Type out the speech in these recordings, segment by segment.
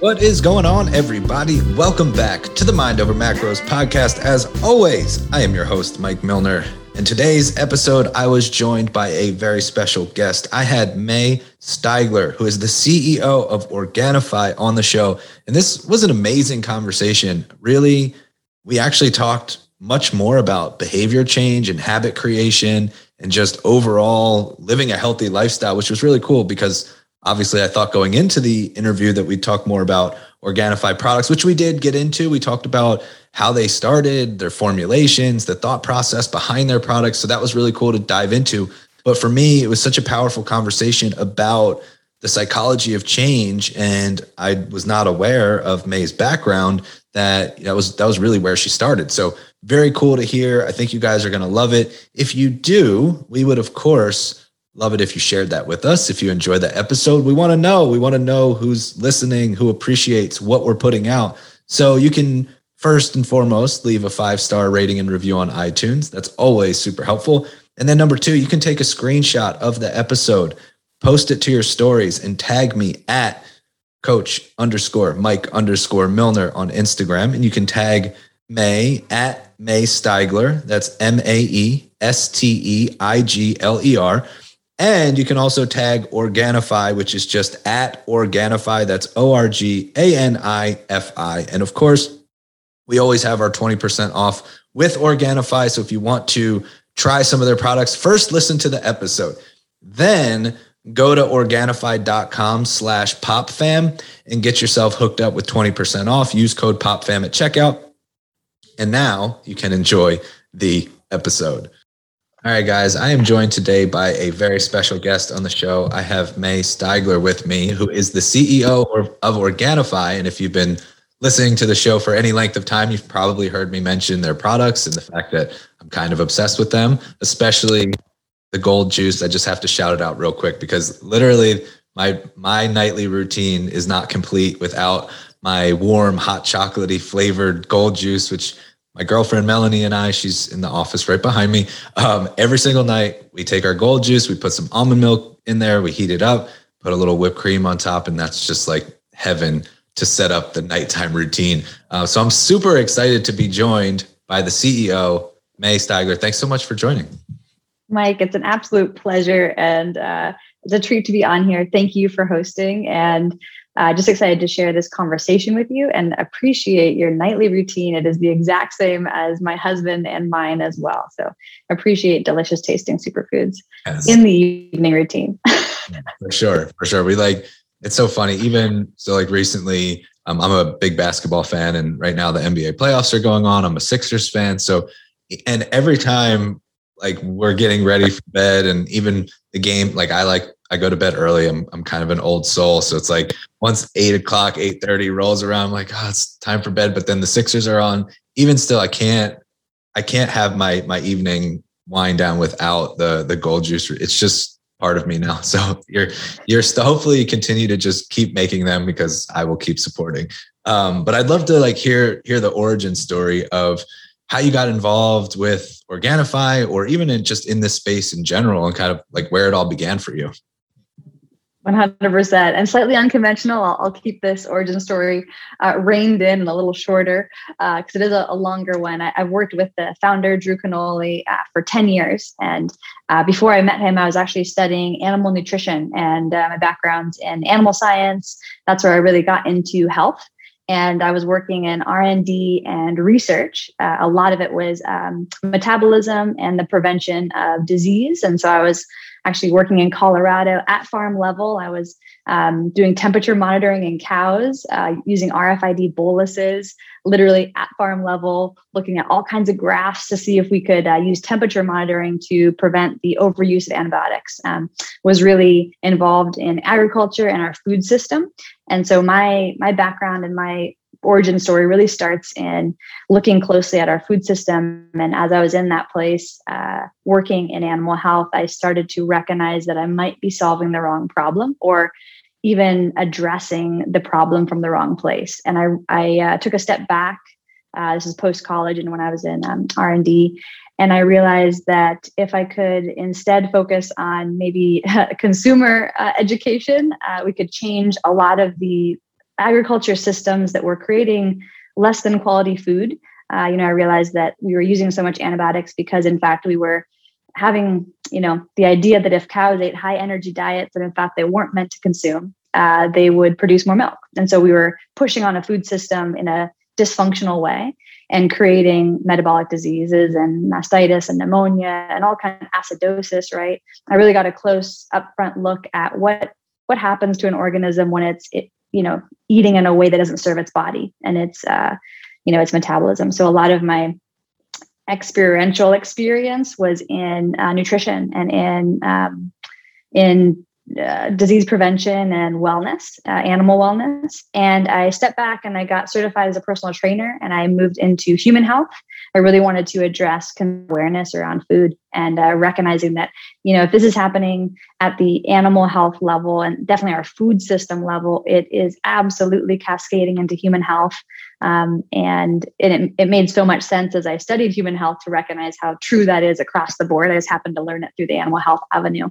What is going on, everybody? Welcome back to the Mind Over Macros podcast. As always, I am your host, Mike Milner. In today's episode, I was joined by a very special guest. I had Mae Steigler, who is the CEO of Organifi, on the show. And this was an amazing conversation. Really, we actually talked much more about behavior change and habit creation and just overall living a healthy lifestyle, which was really cool because obviously I thought going into the interview that we'd talk more about Organifi products, which we did get into. We talked about how they started, their formulations, the thought process behind their products. So that was really cool to dive into. But for me, it was such a powerful conversation about the psychology of change. And I was not aware of Mae's background that that was that was really where she started. So very cool to hear. I think you guys are going to love it. If you do, we would of course love it if you shared that with us. If you enjoyed the episode, we want to know. We want to know who's listening, who appreciates what we're putting out. So you can first and foremost leave a five star rating and review on iTunes. That's always super helpful. And then number two, you can take a screenshot of the episode, post it to your stories, and tag me at coach underscore Mike underscore Milner on Instagram. And you can tag Mae at Mae Steigler. That's M A E S T E I G L E R. And you can also tag Organifi, which is just at Organifi. That's O R G A N I F I. And of course, we always have our 20% off with Organifi. So if you want to try some of their products, first listen to the episode. Then go to organifi.com slash popfam and get yourself hooked up with 20% off. Use code popfam at checkout. And now you can enjoy the episode. All right, guys, I am joined today by a very special guest on the show. I have Mae Steigler with me, who is the CEO of Organifi. And if you've been listening to the show for any length of time, you've probably heard me mention their products and the fact that I'm kind of obsessed with them, especially the gold juice. I just have to shout it out real quick because literally my my nightly routine is not complete without my warm hot chocolatey flavored gold juice, which my girlfriend Melanie and I, she's in the office right behind me. Um, every single night we take our gold juice, we put some almond milk in there, we heat it up, put a little whipped cream on top, and that's just like heaven to set up the nighttime routine. Uh, so I'm super excited to be joined by the CEO, Mae Steigler. Thanks so much for joining. Mike, it's an absolute pleasure and uh, it's a treat to be on here. Thank you for hosting and uh, just excited to share this conversation with you and appreciate your nightly routine. It is the exact same as my husband and mine as well. So appreciate delicious tasting superfoods yes. in the evening routine. for sure, for sure. We like it's so funny. Even so, like recently, um, I'm a big basketball fan, and right now the NBA playoffs are going on. I'm a Sixers fan, so and every time like we're getting ready for bed, and even the game, like I like I go to bed early. I'm I'm kind of an old soul, so it's like once eight o'clock, eight thirty rolls around, I'm like, oh, it's time for bed. But then the Sixers are on. Even still, I can't I can't have my my evening wind down without the the gold juice. It's just part of me now. So you're you're still hopefully continue to just keep making them because I will keep supporting. Um, but I'd love to like hear hear the origin story of how you got involved with Organifi or even in just in this space in general and kind of like where it all began for you. 100% and slightly unconventional i'll, I'll keep this origin story uh, reined in and a little shorter because uh, it is a, a, longer one. I, have worked with the founder drew canole uh, for 10 years. And uh, before i met him i was actually studying animal nutrition and uh, my background in animal science. That's where i really got into health. And i was working in r&d and research. Uh, a lot of it was um, metabolism and the prevention of disease. And so i was actually working in Colorado at farm level. I was um, doing temperature monitoring in cows uh, using RFID boluses, literally at farm level, looking at all kinds of graphs to see if we could uh, use temperature monitoring to prevent the overuse of antibiotics. Um, was really involved in agriculture and our food system, and so my my background and my origin story really starts in looking closely at our food system. And as I was in that place, uh, working in animal health, I started to recognize that I might be solving the wrong problem or even addressing the problem from the wrong place. And I, I uh, took a step back. Uh, this is post college, and when I was in um, R and D, and I realized that if I could instead focus on maybe consumer uh, education, uh, we could change a lot of the agriculture systems that were creating less than quality food. Uh, you know, I realized that we were using so much antibiotics because, in fact, we were having, you know, the idea that if cows ate high energy diets that in fact they weren't meant to consume, uh, they would produce more milk. And so we were pushing on a food system in a dysfunctional way and creating metabolic diseases and mastitis and pneumonia and all kind of acidosis right i really got a close upfront look at what what happens to an organism when it's it, you know eating in a way that doesn't serve its body and its uh, you know its metabolism so a lot of my experiential experience was in uh, nutrition and in um, in uh, disease prevention and wellness, uh, animal wellness. And I stepped back and I got certified as a personal trainer and I moved into human health. I really wanted to address awareness around food and uh, recognizing that, you know, if this is happening at the animal health level and definitely our food system level, it is absolutely cascading into human health. Um, and it, it made so much sense as I studied human health to recognize how true that is across the board. I just happened to learn it through the animal health avenue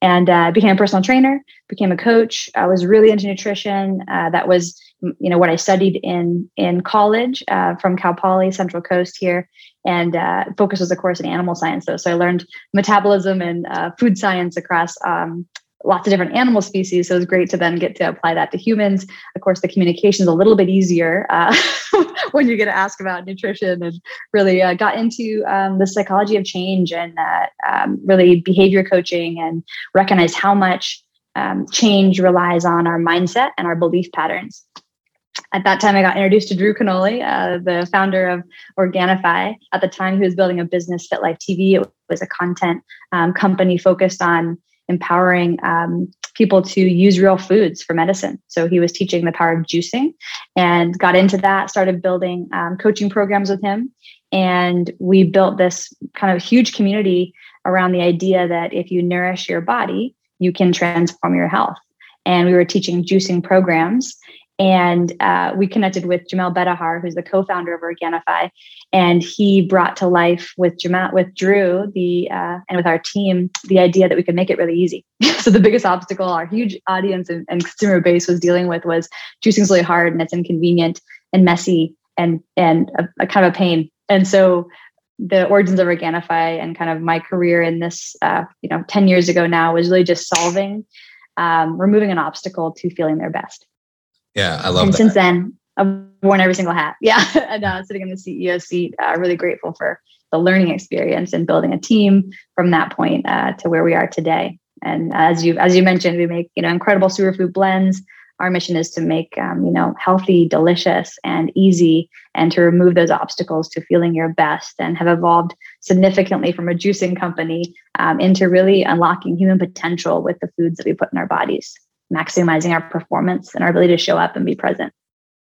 and uh, became a personal trainer, became a coach. I was really into nutrition. Uh, that was, you know, what I studied in, in college uh, from Cal Poly Central Coast here and uh, focus was, of course, in animal science. Though, so I learned metabolism and uh, food science across um, lots of different animal species. So it was great to then get to apply that to humans. Of course, the communication is a little bit easier uh, when you get to ask about nutrition and really uh, got into um, the psychology of change and uh, um, really behavior coaching and recognize how much um, change relies on our mindset and our belief patterns. At that time, I got introduced to Drew Canole, uh, the founder of Organifi. At the time, he was building a business, Fit Life TV. It was a content um, company focused on empowering um, people to use real foods for medicine. So he was teaching the power of juicing and got into that, started building um, coaching programs with him. And we built this kind of huge community around the idea that if you nourish your body, you can transform your health. And we were teaching juicing programs and uh, we connected with Jamel Bedahar, who's the co-founder of Organifi, and he brought to life with Jamel, with Drew, the uh, and with our team, the idea that we could make it really easy. so the biggest obstacle our huge audience and, and consumer base was dealing with was juicing's really hard and it's inconvenient and messy and and a, a kind of a pain. And so the origins of Organifi and kind of my career in this, uh, you know, ten years ago now was really just solving, um, removing an obstacle to feeling their best. Yeah, I love and that. since then, I've worn every single hat. Yeah. and uh, sitting in the CEO seat, uh, really grateful for the learning experience and building a team from that point uh, to where we are today. And as you as you mentioned, we make you know incredible superfood blends. Our mission is to make um, you know healthy, delicious, and easy, and to remove those obstacles to feeling your best. And have evolved significantly from a juicing company um, into really unlocking human potential with the foods that we put in our bodies maximizing our performance and our ability to show up and be present.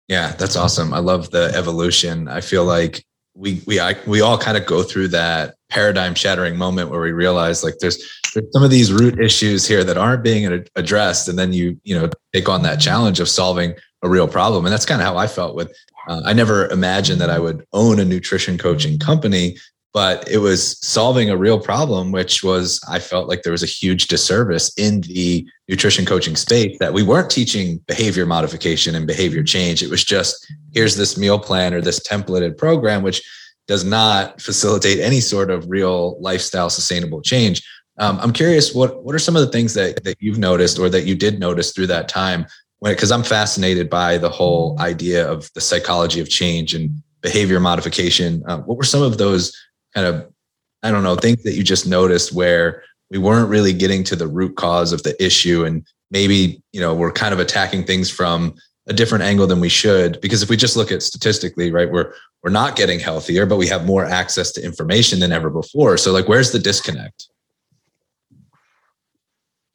Yeah, that's awesome. I love the evolution. I feel like we we I, we all kind of go through that paradigm shattering moment where we realize like there's there's some of these root issues here that aren't being addressed, and then you you know take on that challenge of solving a real problem, and that's kind of how I felt with. Uh, I never imagined that I would own a nutrition coaching company, but it was solving a real problem, which was I felt like there was a huge disservice in the nutrition coaching space that we weren't teaching behavior modification and behavior change. It was just here's this meal plan or this templated program, which does not facilitate any sort of real lifestyle sustainable change. Um, I'm curious, what what are some of the things that that you've noticed or that you did notice through that time? Because I'm fascinated by the whole idea of the psychology of change and behavior modification. Uh, what were some of those kind of I don't know things that you just noticed where we weren't really getting to the root cause of the issue and maybe you know we're kind of attacking things from a different angle than we should. Because if we just look at statistically right we're we're not getting healthier but we have more access to information than ever before. So like where's the disconnect?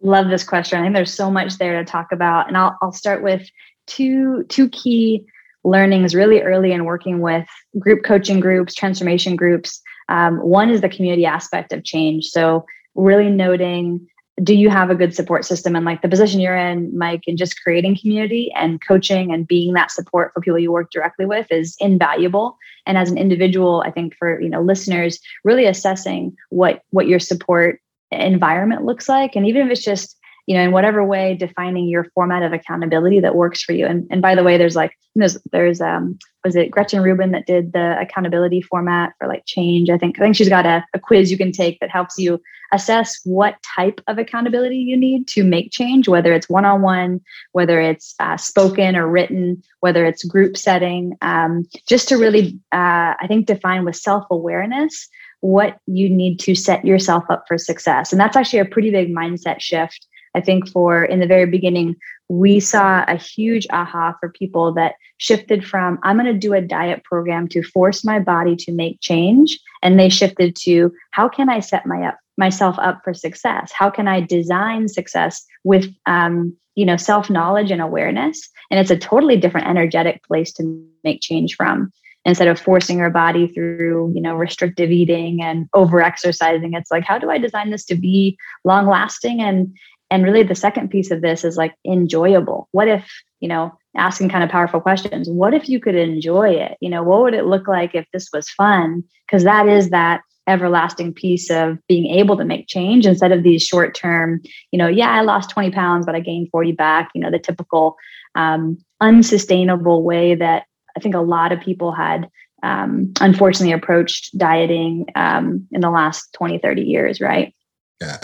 Love this question. I think there's so much there to talk about. And i'll, I'll start with two two key learnings really early in working with group coaching groups transformation groups um, one is the community aspect of change. So, really noting do you have a good support system and like the position you're in mike and just creating community and coaching and being that support for people you work directly with is invaluable. And as an individual i think for you know listeners really assessing what what your support environment looks like. And even if it's just you know in whatever way defining your format of accountability that works for you. And, and by the way there's like there's there's um was it gretchen rubin that did the accountability format for like change i think? I think she's got a, a quiz you can take that helps you assess what type of accountability you need to make change whether it's one-on-one whether it's uh, spoken or written whether it's group setting um, just to really uh, i think define with self-awareness what you need to set yourself up for success. And that's actually a pretty big mindset shift I think for in the very beginning, we saw a huge aha for people that shifted from I'm going to do a diet program to force my body to make change, and they shifted to how can I set my up myself up for success? How can I design success with um, you know self knowledge and awareness? And it's a totally different energetic place to make change from instead of forcing our body through you know restrictive eating and over exercising it's like how do i design this to be long lasting and and really the second piece of this is like enjoyable. What if you know asking kind of powerful questions what if you could enjoy it? You know what would it look like if this was fun? Because that is that everlasting piece of being able to make change instead of these short term you know yeah i lost 20 pounds but i gained 40 back. You know the typical um, unsustainable way that i think a lot of people had um, unfortunately approached dieting um, in the last 20 30 years right? Yeah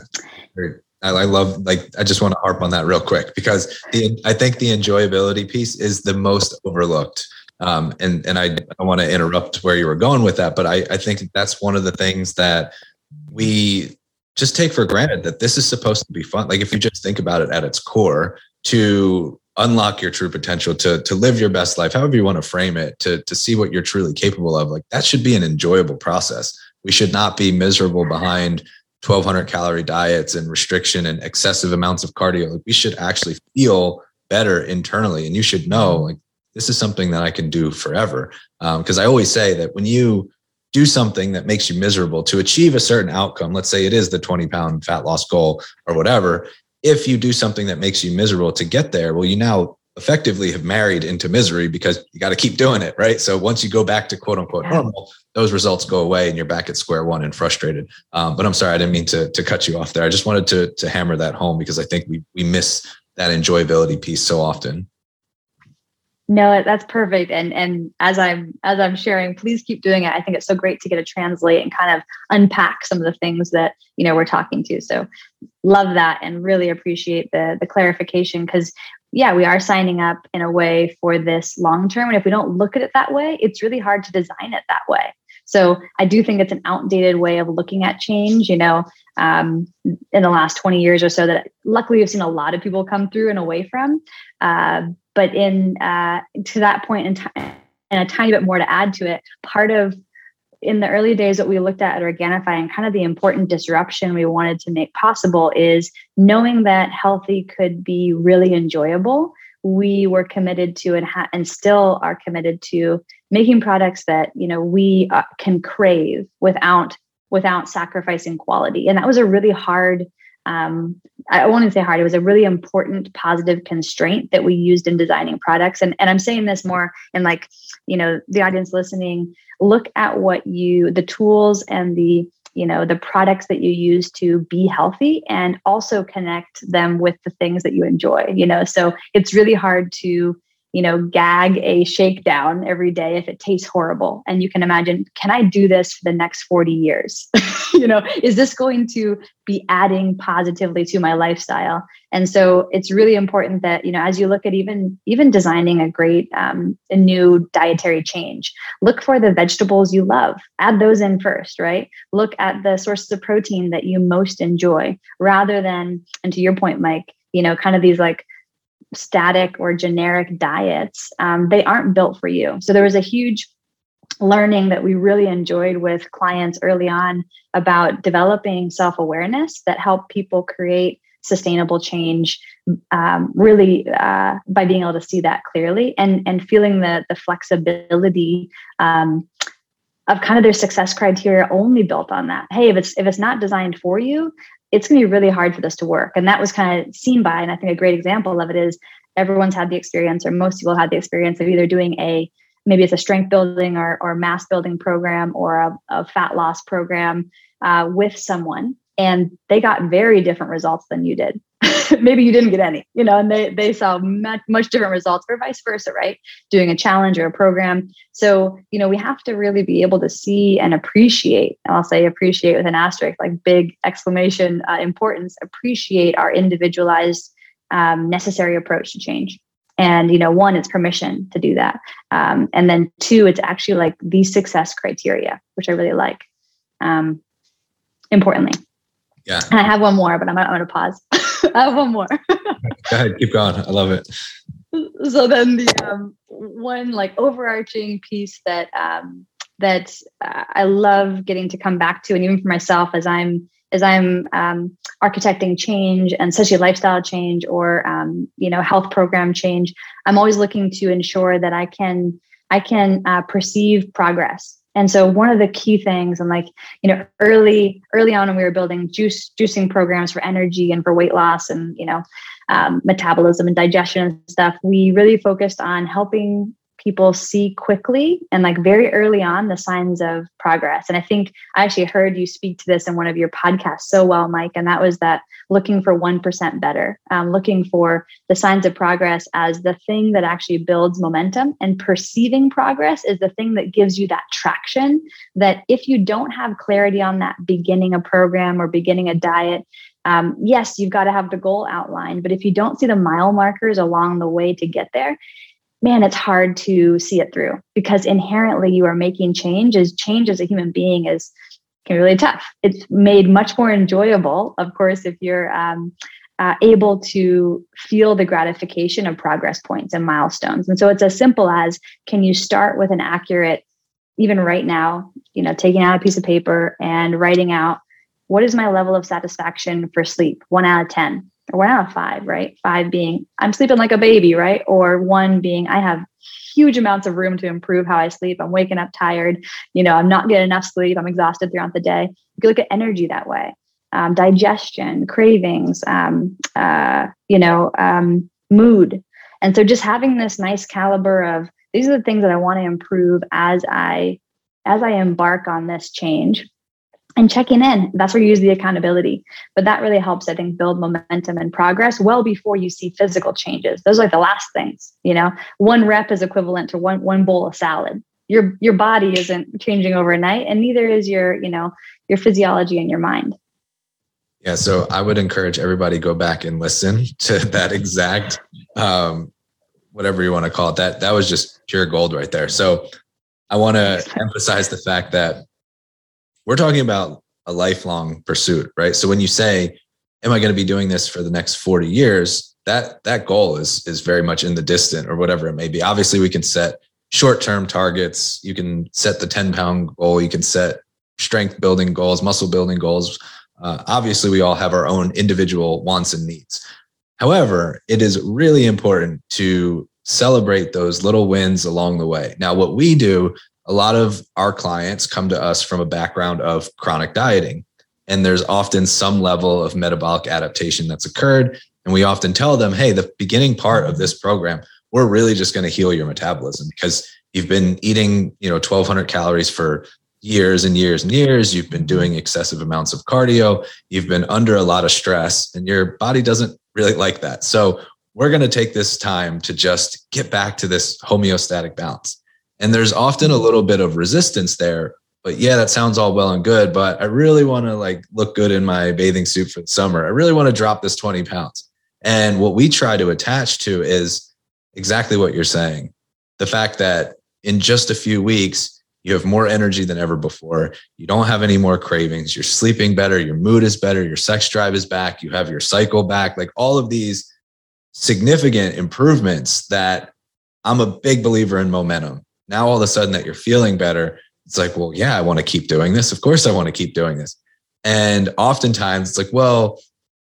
I, I love like I just want to harp on that real quick because the I think the enjoyability piece is the most overlooked. Um, and and I, I want to interrupt where you were going with that, but I, I think that's one of the things that we just take for granted that this is supposed to be fun. Like if you just think about it at its core, to unlock your true potential, to to live your best life, however you want to frame it, to to see what you're truly capable of, like that should be an enjoyable process. We should not be miserable behind 1200 calorie diets and restriction and excessive amounts of cardio like we should actually feel better internally. And you should know like this is something that i can do forever. Because um, i always say that when you do something that makes you miserable to achieve a certain outcome let's say it is the 20 pound fat loss goal or whatever if you do something that makes you miserable to get there well you now effectively have married into misery because you got to keep doing it, right? So once you go back to quote unquote normal, those results go away and you're back at square one and frustrated. Um, but I'm sorry, I didn't mean to to cut you off there. I just wanted to to hammer that home because I think we we miss that enjoyability piece so often. No, that's perfect. And and as I'm as I'm sharing, please keep doing it. I think it's so great to get to translate and kind of unpack some of the things that you know we're talking to. So love that and really appreciate the the clarification because yeah, we are signing up in a way for this long term. And if we don't look at it that way, it's really hard to design it that way. So I do think it's an outdated way of looking at change. You know, um, in the last 20 years or so, that luckily we've seen a lot of people come through and away from. Uh, but in uh, to that point in time, and a tiny bit more to add to it, part of in the early days what we looked at at Organifi and kind of the important disruption we wanted to make possible is knowing that healthy could be really enjoyable we were committed to and, ha- and still are committed to making products that you know we uh, can crave without without sacrificing quality. And that was a really hard um, I want to say hard. It was a really important positive constraint that we used in designing products. And, and I'm saying this more in like, you know, the audience listening, look at what you, the tools and the, you know, the products that you use to be healthy and also connect them with the things that you enjoy, you know. So it's really hard to you know, gag a shakedown every day if it tastes horrible. And you can imagine, can I do this for the next 40 years? you know, is this going to be adding positively to my lifestyle? And so it's really important that, you know, as you look at even even designing a great um, a new dietary change, look for the vegetables you love. Add those in first, right? Look at the sources of protein that you most enjoy rather than, and to your point, Mike, you know, kind of these like static or generic diets, um, they aren't built for you. So there was a huge learning that we really enjoyed with clients early on about developing self awareness that help people create sustainable change um, really uh, by being able to see that clearly and and feeling the the flexibility um, of kind of their success criteria only built on that hey if it's if it's not designed for you it's going to be really hard for this to work. And that was kind of seen by, and I think a great example of it is everyone's had the experience, or most people had the experience of either doing a maybe it's a strength building or, or mass building program or a, a fat loss program uh, with someone and they got very different results than you did maybe you didn't get any, you know, and they they saw much, much different results or vice versa, right? Doing a challenge or a program. So, you know, we have to really be able to see and appreciate, and I'll say appreciate with an asterisk, like big exclamation uh, importance, appreciate our individualized um, necessary approach to change. And, you know, one, it's permission to do that. Um, and then two, it's actually like the success criteria, which I really like. Um, importantly. Yeah. And I have one more, but I'm, I'm going to pause. I have one more. Go ahead, keep going. I love it. So then the um, one like overarching piece that um, that uh, I love getting to come back to, and even for myself as I'm as I'm um, architecting change and especially lifestyle change or um, you know health program change, I'm always looking to ensure that I can I can uh, perceive progress and so one of the key things, and like, you know, early, early on when we were building juice juicing programs for energy and for weight loss and, you know, um, metabolism and digestion and stuff, we really focused on helping people see quickly and like very early on the signs of progress. And I think I actually heard you speak to this in one of your podcasts so well, Mike. And that was that looking for 1% better, um, looking for the signs of progress as the thing that actually builds momentum. And perceiving progress is the thing that gives you that traction. That if you don't have clarity on that beginning a program or beginning a diet, um, yes, you've got to have the goal outlined, but if you don't see the mile markers along the way to get there, man, it's hard to see it through because inherently you are making change. As change as a human being is really tough. It's made much more enjoyable, of course, if you're um, uh, able to feel the gratification of progress points and milestones. And so it's as simple as can you start with an accurate, even right now, you know, taking out a piece of paper and writing out what is my level of satisfaction for sleep, one out of 10 of five, right? Five being I'm sleeping like a baby, right? Or one being I have huge amounts of room to improve how I sleep. I'm waking up tired. You know, I'm not getting enough sleep. I'm exhausted throughout the day. You can look at energy that way. Um, digestion, cravings, um, uh, you know, um, mood. And so just having this nice caliber of these are the things that I want to improve as I as I embark on this change and checking in. That's where you use the accountability. But that really helps, I think, build momentum and progress well before you see physical changes. Those are like the last things, you know. One rep is equivalent to one one bowl of salad. Your your body isn't changing overnight, and neither is your, you know, your physiology and your mind. Yeah, so I would encourage everybody go back and listen to that exact um, whatever you want to call it. That that was just pure gold right there. So I want to emphasize the fact that we're talking about a lifelong pursuit, right? So when you say, am I going to be doing this for the next 40 years? That that goal is is very much in the distant or whatever it may be. Obviously, we can set short-term targets. You can set the 10 pound goal. You can set strength building goals, muscle building goals. Uh, obviously, we all have our own individual wants and needs. However, it is really important to celebrate those little wins along the way. Now, what we do a lot of our clients come to us from a background of chronic dieting. And there's often some level of metabolic adaptation that's occurred. And we often tell them, hey, the beginning part of this program, we're really just going to heal your metabolism because you've been eating, you know, 1200 calories for years and years and years. You've been doing excessive amounts of cardio. You've been under a lot of stress, and your body doesn't really like that. So, we're going to take this time to just get back to this homeostatic balance. And there's often a little bit of resistance there. But yeah, that sounds all well and good. But I really want to like look good in my bathing suit for the summer. I really want to drop this 20 pounds. And what we try to attach to is exactly what you're saying. The fact that in just a few weeks, you have more energy than ever before. You don't have any more cravings. You're sleeping better. Your mood is better. Your sex drive is back. You have your cycle back. Like all of these significant improvements that I'm a big believer in momentum now all of a sudden that you're feeling better it's like well yeah i want to keep doing this. Of course i want to keep doing this. And oftentimes it's like well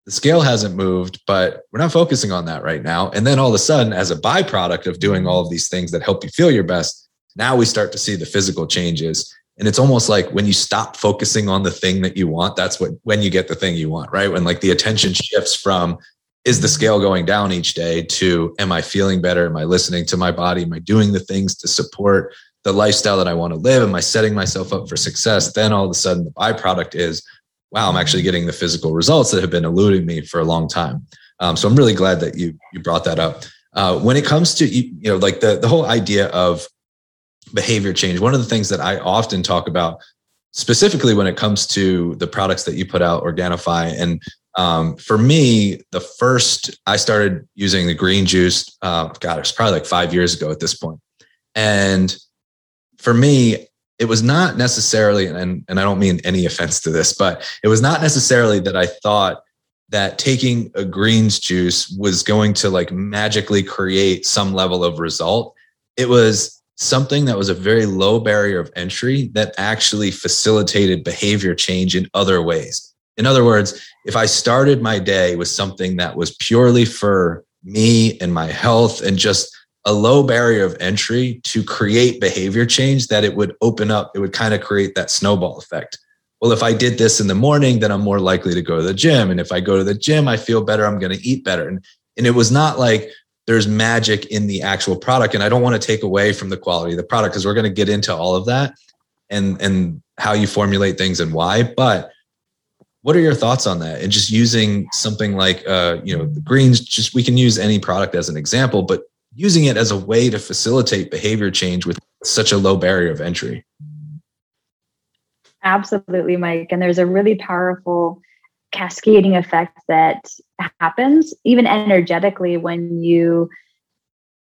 the scale hasn't moved but we're not focusing on that right now. And then all of a sudden as a byproduct of doing all of these things that help you feel your best now we start to see the physical changes. And it's almost like when you stop focusing on the thing that you want that's what when you get the thing you want right? When like the attention shifts from is the scale going down each day to am I feeling better? Am I listening to my body? Am I doing the things to support the lifestyle that I want to live? Am I setting myself up for success? Then all of a sudden the byproduct is, wow, I'm actually getting the physical results that have been eluding me for a long time. Um, so I'm really glad that you you brought that up. Uh, when it comes to you know like the the whole idea of behavior change, one of the things that I often talk about, specifically when it comes to the products that you put out, Organifi, and um, for me, the first I started using the green juice. Uh, God, it was probably like five years ago at this point. point, and for me, it was not necessarily, and, and I don't mean any offense to this, but it was not necessarily that I thought that taking a greens juice was going to like magically create some level of result. It was something that was a very low barrier of entry that actually facilitated behavior change in other ways. In other words, if I started my day with something that was purely for me and my health and just a low barrier of entry to create behavior change that it would open up, it would kind of create that snowball effect. Well, if I did this in the morning, then I'm more likely to go to the gym. And if I go to the gym, I feel better, I'm going to eat better. And, and it was not like there's magic in the actual product. And I don't want to take away from the quality of the product because we're going to get into all of that and, and how you formulate things and why. But what are your thoughts on that? And just using something like, uh, you know, the greens, just we can use any product as an example, but using it as a way to facilitate behavior change with such a low barrier of entry. Absolutely, Mike. And there's a really powerful cascading effect that happens even energetically when you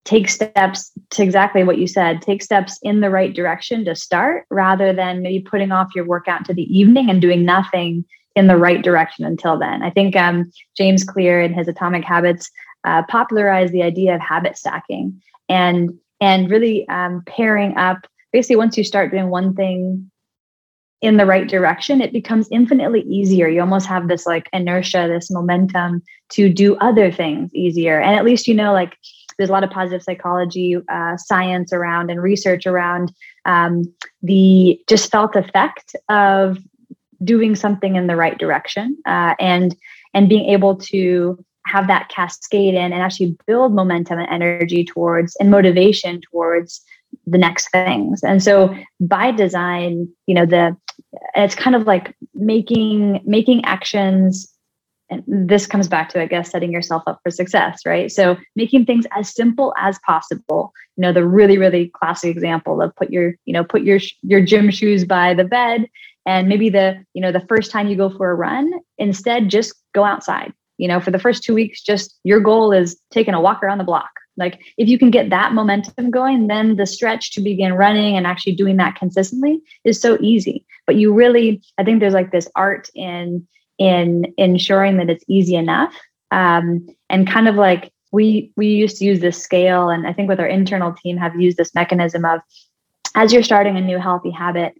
take steps to exactly what you said take steps in the right direction to start rather than maybe putting off your workout to the evening and doing nothing in the right direction until then. I think um, james clear in his atomic habits uh, popularized the idea of habit stacking and and really um, pairing up basically once you start doing one thing in the right direction it becomes infinitely easier. You almost have this like inertia this momentum to do other things easier. And at least you know like there's a lot of positive psychology uh, science around and research around um, the just felt effect of doing something in the right direction uh, and and being able to have that cascade in and actually build momentum and energy towards and motivation towards the next things. And so by design you know the it's kind of like making making actions and this comes back to i guess setting yourself up for success right? So making things as simple as possible you know the really really classic example of put your you know put your your gym shoes by the bed and maybe the you know the first time you go for a run instead just go outside. You know for the first two weeks just your goal is taking a walk around the block. Like if you can get that momentum going then the stretch to begin running and actually doing that consistently is so easy. But you really i think there's like this art in in ensuring that it's easy enough. Um, and kind of like we we used to use this scale and i think with our internal team have used this mechanism of as you're starting a new healthy habit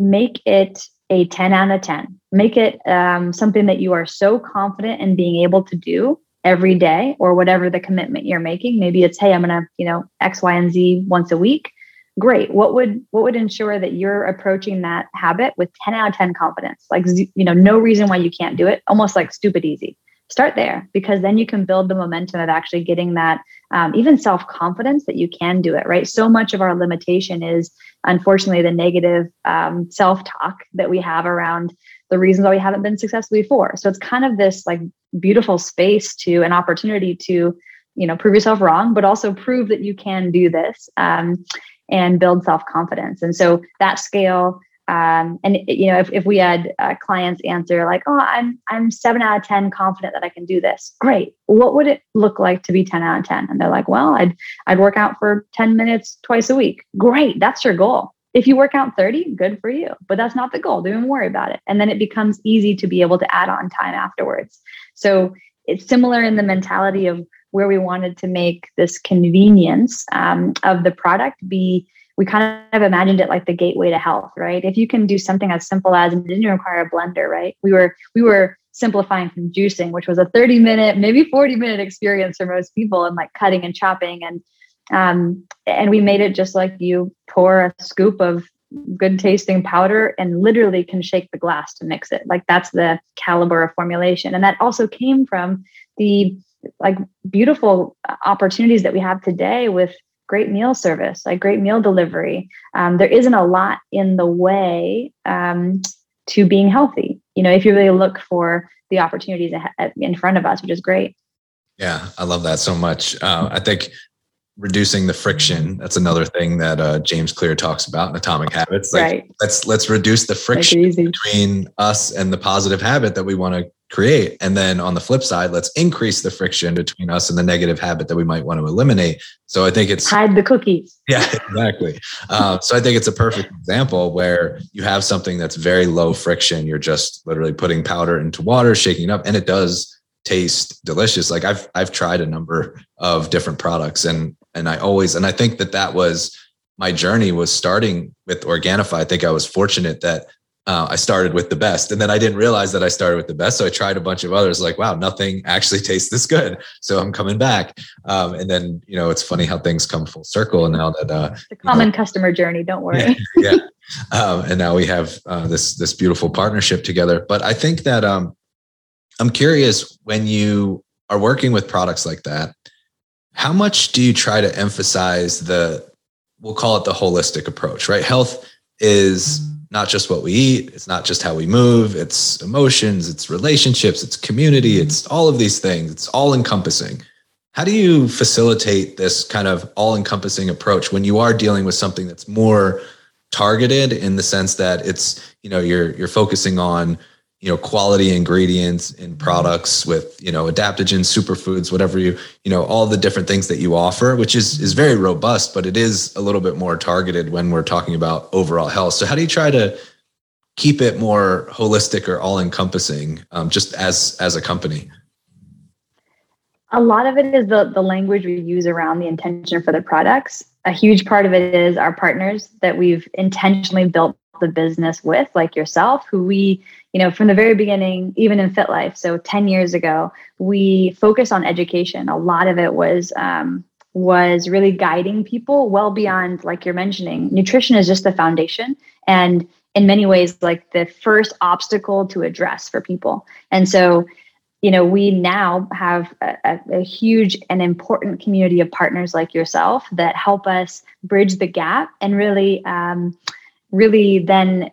make it a 10 out of 10 make it um, something that you are so confident in being able to do every day or whatever the commitment you're making. Maybe it's hey i'm going to you know x y and z once a week. Great. What would what would ensure that you're approaching that habit with 10 out of 10 confidence? Like you know no reason why you can't do it. Almost like stupid easy. Start there because then you can build the momentum of actually getting that um, even self confidence that you can do it right? So much of our limitation is unfortunately the negative um, self talk that we have around the reasons why we haven't been successful before. So it's kind of this like beautiful space to an opportunity to you know prove yourself wrong but also prove that you can do this um, and build self confidence and so that scale um, and you know, if, if we had uh, clients answer like, "Oh, I'm I'm seven out of ten confident that I can do this," great. What would it look like to be ten out of ten? And they're like, "Well, I'd I'd work out for ten minutes twice a week." Great, that's your goal. If you work out 30, good for you. But that's not the goal. Don't even worry about it. And then it becomes easy to be able to add on time afterwards. So it's similar in the mentality of where we wanted to make this convenience um, of the product be we kind of imagined it like the gateway to health, right? If you can do something as simple as it didn't require a blender, right? We were we were simplifying from juicing, which was a 30 minute, maybe 40 minute experience for most people, and like cutting and chopping and um, and we made it just like you pour a scoop of good tasting powder and literally can shake the glass to mix it. Like that's the caliber of formulation. And that also came from the like beautiful opportunities that we have today with great meal service, like great meal delivery. Um, there isn't a lot in the way um, to being healthy. You know, if you really look for the opportunities in front of us, which is great. Yeah, I love that so much. Uh, I think reducing the friction that's another thing that uh, james clear talks about in atomic habits like right. let's let's reduce the friction between us and the positive habit that we want to create. And then on the flip side let's increase the friction between us and the negative habit that we might want to eliminate. So i think it's hide the cookies. Yeah exactly. Uh, so i think it's a perfect example where you have something that's very low friction. You're just literally putting powder into water shaking it up and it does taste delicious. Like i've i've tried a number of different products and and I always and I think that that was my journey was starting with Organifi. I think I was fortunate that uh, I started with the best, and then I didn't realize that I started with the best. So I tried a bunch of others. Like, wow, nothing actually tastes this good. So I'm coming back. Um, and then you know, it's funny how things come full circle. And now that uh, the common know, customer journey. Don't worry. Yeah. yeah. Um, and now we have uh, this this beautiful partnership together. But I think that um, I'm curious when you are working with products like that how much do you try to emphasize the we'll call it the holistic approach right health is not just what we eat it's not just how we move it's emotions it's relationships it's community mm-hmm. it's all of these things it's all encompassing how do you facilitate this kind of all encompassing approach when you are dealing with something that's more targeted in the sense that it's you know you're you're focusing on you know quality ingredients in products with you know adaptogens superfoods whatever you you know all the different things that you offer which is is very robust but it is a little bit more targeted when we're talking about overall health. So how do you try to keep it more holistic or all encompassing um, just as as a company? A lot of it is the the language we use around the intention for the products. A huge part of it is our partners that we've intentionally built the business with like yourself who we you know, from the very beginning, even in FitLife, so 10 years ago, we focused on education. A lot of it was um, was really guiding people well beyond, like you're mentioning, nutrition is just the foundation. And in many ways, like the first obstacle to address for people. And so, you know, we now have a, a, huge and important community of partners like yourself that help us bridge the gap and really, um, really then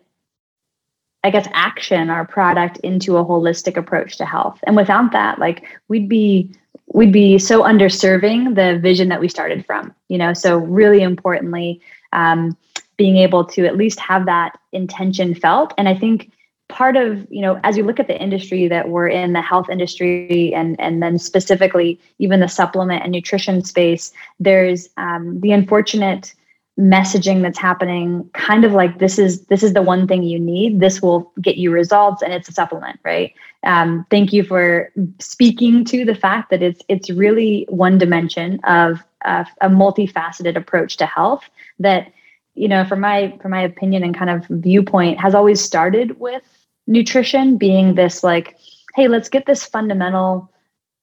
I guess, action our product into a holistic approach to health. And without that, like we'd be we'd be so underserving the vision that we started from. You know, so really importantly, um, being able to at least have that intention felt. And I think part of you know as you look at the industry that we're in the health industry and and then specifically even the supplement and nutrition space there's um, the unfortunate messaging that's happening kind of like this is this is the one thing you need. This will get you results and it's a supplement right? Um, thank you for speaking to the fact that it's it's really one dimension of a multifaceted approach to health that you know from my from my opinion and kind of viewpoint has always started with nutrition being this like hey let's get this fundamental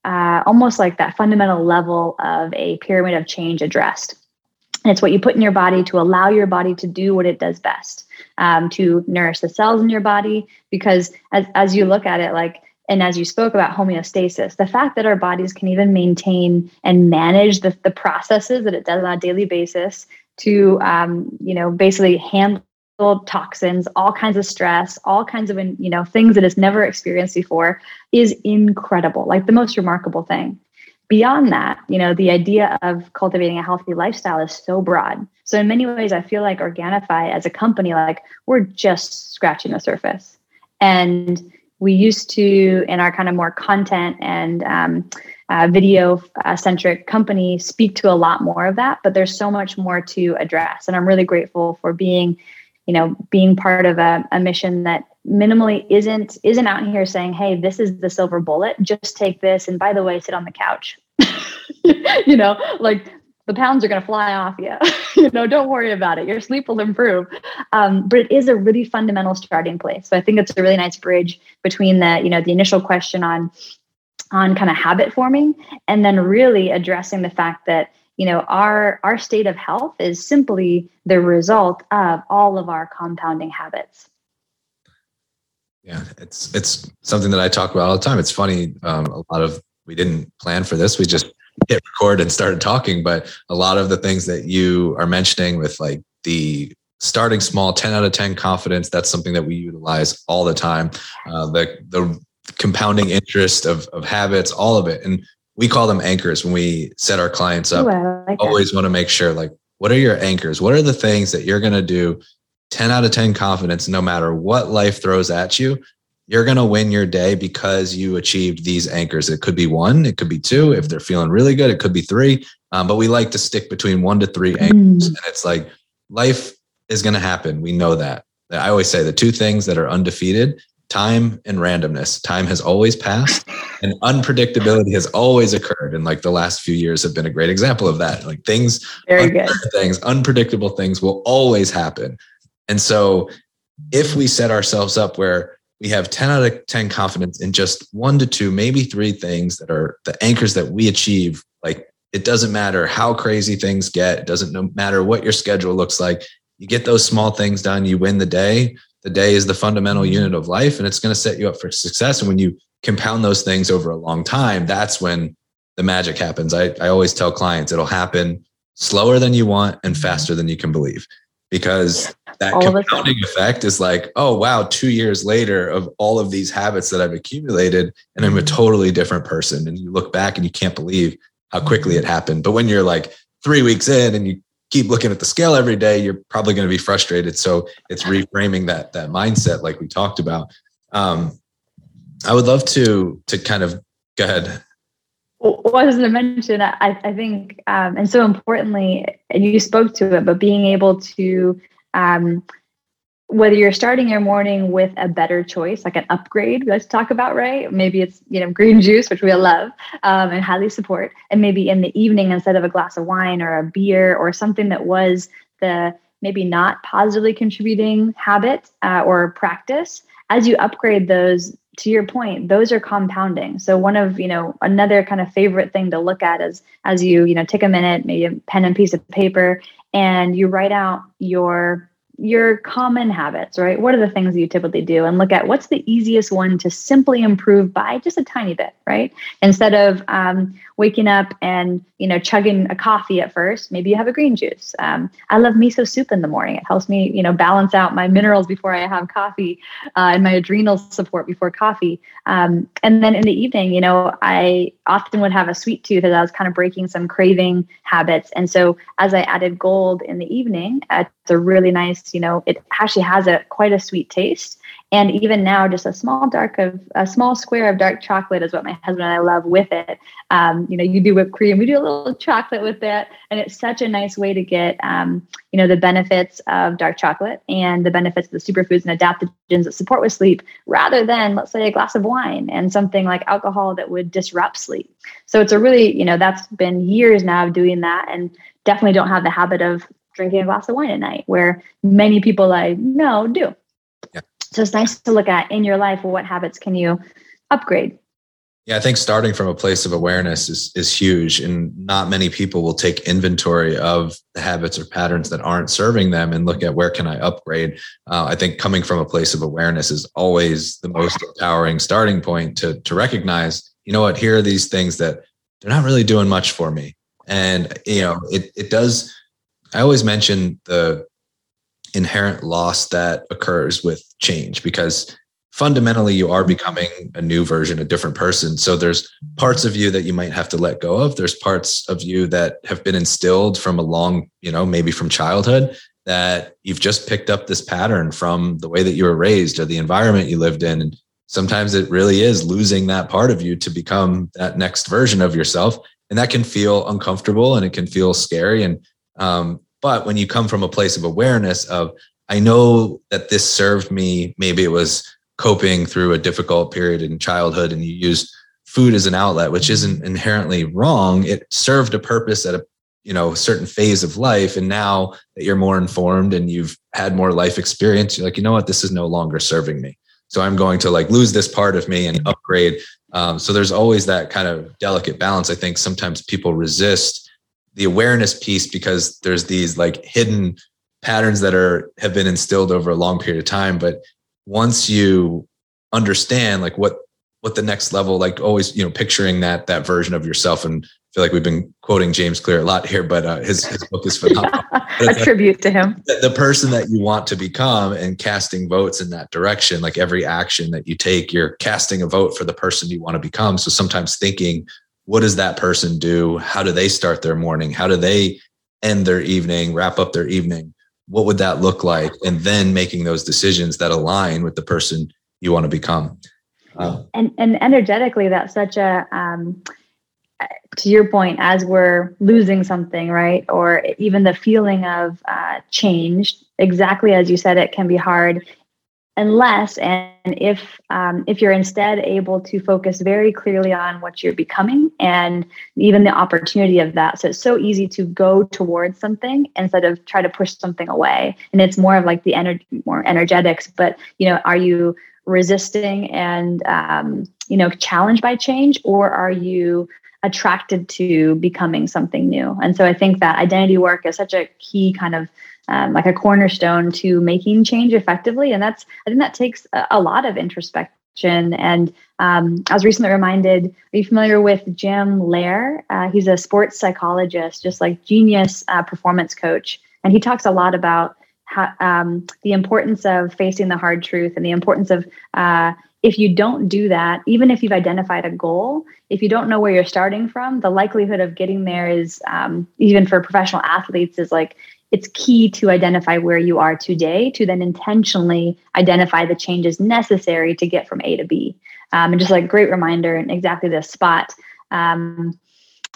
uh, almost like that fundamental level of a pyramid of change addressed and it's what you put in your body to allow your body to do what it does best, um, to nourish the cells in your body. Because as, as you look at it, like, and as you spoke about homeostasis, the fact that our bodies can even maintain and manage the, the processes that it does on a daily basis to, um, you know, basically handle toxins, all kinds of stress, all kinds of, you know, things that it's never experienced before is incredible, like the most remarkable thing beyond that, you know, the idea of cultivating a healthy lifestyle is so broad. So in many ways, I feel like Organifi as a company, like we're just scratching the surface. And we used to, in our kind of more content and um, uh, video centric company, speak to a lot more of that. But there's so much more to address, and I'm really grateful for being, you know, being part of a, a mission that minimally isn't isn't out here saying hey this is the silver bullet just take this and by the way sit on the couch. You know like the pounds are going to fly off you you know don't worry about it. Your sleep will improve. Um, but it is a really fundamental starting place. So i think it's a really nice bridge between the you know the initial question on on kind of habit forming and then really addressing the fact that you know our our state of health is simply the result of all of our compounding habits yeah, it's it's something that I talk about all the time. It's funny. Um, a lot of we didn't plan for this. We just hit record and started talking. But a lot of the things that you are mentioning with like the starting small 10 out of 10 confidence that's something that we utilize all the time uh, the the compounding interest of of habits all of it and we call them anchors when we set our clients up Ooh, like always want to make sure like what are your anchors what are the things that you're going to do 10 out of 10 confidence no matter what life throws at you you're going to win your day because you achieved these anchors it could be one it could be two if they're feeling really good it could be three um, but we like to stick between one to three anchors mm. and it's like life is going to happen. We know that. I always say the two things that are undefeated time and randomness. Time has always passed and unpredictability has always occurred. And like the last few years have been a great example of that. Like things, very good things, unpredictable things will always happen. And so if we set ourselves up where we have 10 out of 10 confidence in just one to two, maybe three things that are the anchors that we achieve, like it doesn't matter how crazy things get, it doesn't matter what your schedule looks like you get those small things done, you win the day. The day is the fundamental unit of life and it's going to set you up for success. And when you compound those things over a long time, that's when the magic happens. I, I always tell clients it'll happen slower than you want and faster than you can believe because that all compounding effect is like, oh, wow, two years later of all of these habits that I've accumulated, and I'm a totally different person. And you look back and you can't believe how quickly it happened. But when you're like three weeks in and you keep looking at the scale every day, you're probably going to be frustrated. So it's reframing that that mindset, like we talked about. Um, I would love to to kind of go ahead. I was going to mention, I, I think, um, and so importantly, and you spoke to it, but being able to um, whether you're starting your morning with a better choice, like an upgrade, let's talk about, right? Maybe it's, you know, green juice, which we love um, and highly support. And maybe in the evening, instead of a glass of wine or a beer or something that was the maybe not positively contributing habit uh, or practice, as you upgrade those, to your point, those are compounding. So one of, you know, another kind of favorite thing to look at is as you, you know, take a minute, maybe a pen and piece of paper, and you write out your your common habits, right? What are the things you typically do? And look at what's the easiest one to simply improve by just a tiny bit, right? Instead of um, waking up and you know chugging a coffee at first, maybe you have a green juice. Um, I love miso soup in the morning. It helps me, you know, balance out my minerals before I have coffee uh, and my adrenal support before coffee. Um, and then in the evening, you know, I often would have a sweet tooth as I was kind of breaking some craving habits. And so as I added gold in the evening, it's a really nice you know, it actually has a quite a sweet taste. And even now, just a small dark of a small square of dark chocolate is what my husband and I love with it. Um, you know, you do whipped cream, we do a little chocolate with that, and it's such a nice way to get um, you know the benefits of dark chocolate and the benefits of the superfoods and adaptogens that support with sleep, rather than let's say a glass of wine and something like alcohol that would disrupt sleep. So it's a really you know that's been years now of doing that, and definitely don't have the habit of drinking a glass of wine at night, where many people I know do. Yeah. So it's nice to look at in your life what habits can you upgrade. Yeah, I think starting from a place of awareness is is huge, and not many people will take inventory of the habits or patterns that aren't serving them and look at where can I upgrade. Uh, I think coming from a place of awareness is always the most empowering starting point to to recognize. You know what? Here are these things that they're not really doing much for me, and you know it it does I always mention the inherent loss that occurs with change because fundamentally you are becoming a new version, a different person. So there's parts of you that you might have to let go of. There's parts of you that have been instilled from a long, you know, maybe from childhood that you've just picked up this pattern from the way that you were raised or the environment you lived in. And sometimes it really is losing that part of you to become that next version of yourself. And that can feel uncomfortable and it can feel scary. And um, but when you come from a place of awareness of, I know that this served me, maybe it was coping through a difficult period in childhood and you used food as an outlet, which isn't inherently wrong. It served a purpose at a you know certain phase of life. And now that you're more informed and you've had more life experience you're like you know what? This is no longer serving me. So i'm going to like lose this part of me and upgrade. Um, so there's always that kind of delicate balance i think sometimes people resist the awareness piece because there's these like hidden patterns that are have been instilled over a long period of time but once you understand like what what the next level like always you know picturing that that version of yourself and feel like we've been quoting James Clear a lot here, but uh, his, his book is phenomenal. a tribute to him. The, the, person that you want to become and casting votes in that direction, like every action that you take, you're casting a vote for the person you want to become. So sometimes thinking, what does that person do? How do they start their morning? How do they end their evening, wrap up their evening? What would that look like? And then making those decisions that align with the person you want to become. Uh, and and energetically, that's such a um, to your point, as we're losing something, right? Or even the feeling of uh, change, exactly as you said, it can be hard unless and if um, if you're instead able to focus very clearly on what you're becoming and even the opportunity of that so it's so easy to go towards something instead of try to push something away and it's more of like the energy more energetics but you know are you resisting and um, you know challenged by change or are you attracted to becoming something new. And so I think that identity work is such a key kind of um, like a cornerstone to making change effectively. And that's, I think that takes a, a lot of introspection. And um, I was recently reminded, are you familiar with Jim Loehr? Uh, he's a sports psychologist, just like genius uh, performance coach. And he talks a lot about how, um, the importance of facing the hard truth and the importance of uh, if you don't do that, even if you've identified a goal, if you don't know where you're starting from, the likelihood of getting there is, um, even for professional athletes, is like it's key to identify where you are today to then intentionally identify the changes necessary to get from A to B. Um, and just like great reminder in exactly this spot. Um,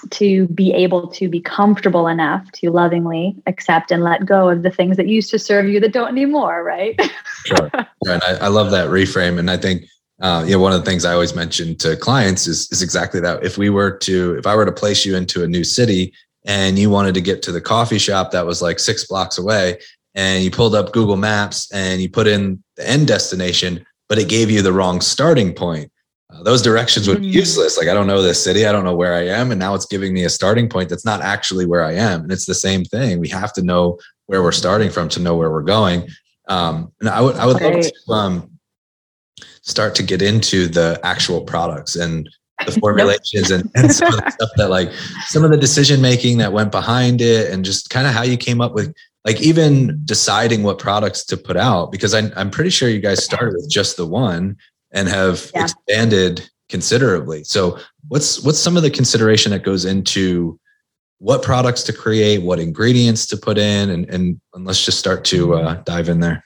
to be able to be comfortable enough to lovingly accept and let go of the things that used to serve you that don't anymore, right? sure. And I, I, love that reframe. And I think, uh, you know, one of the things I always mention to clients is, is exactly that. If we were to, if I were to place you into a new city and you wanted to get to the coffee shop that was like six blocks away and you pulled up Google Maps and you put in the end destination, but it gave you the wrong starting point uh, those directions would be mm. useless. Like, I don't know this city. I don't know where I am. And now it's giving me a starting point that's not actually where I am. And it's the same thing. We have to know where we're starting from to know where we're going. Um, and I would, I would love to um, start to get into the actual products and the formulations and, and some of the stuff that like some of the decision making that went behind it and just kind of how you came up with like even deciding what products to put out because I, I'm pretty sure you guys started with just the one and have yeah. expanded considerably. So what's what's some of the consideration that goes into what products to create, what ingredients to put in, and and, and let's just start to uh, dive in there.